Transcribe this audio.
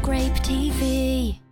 Grape TV.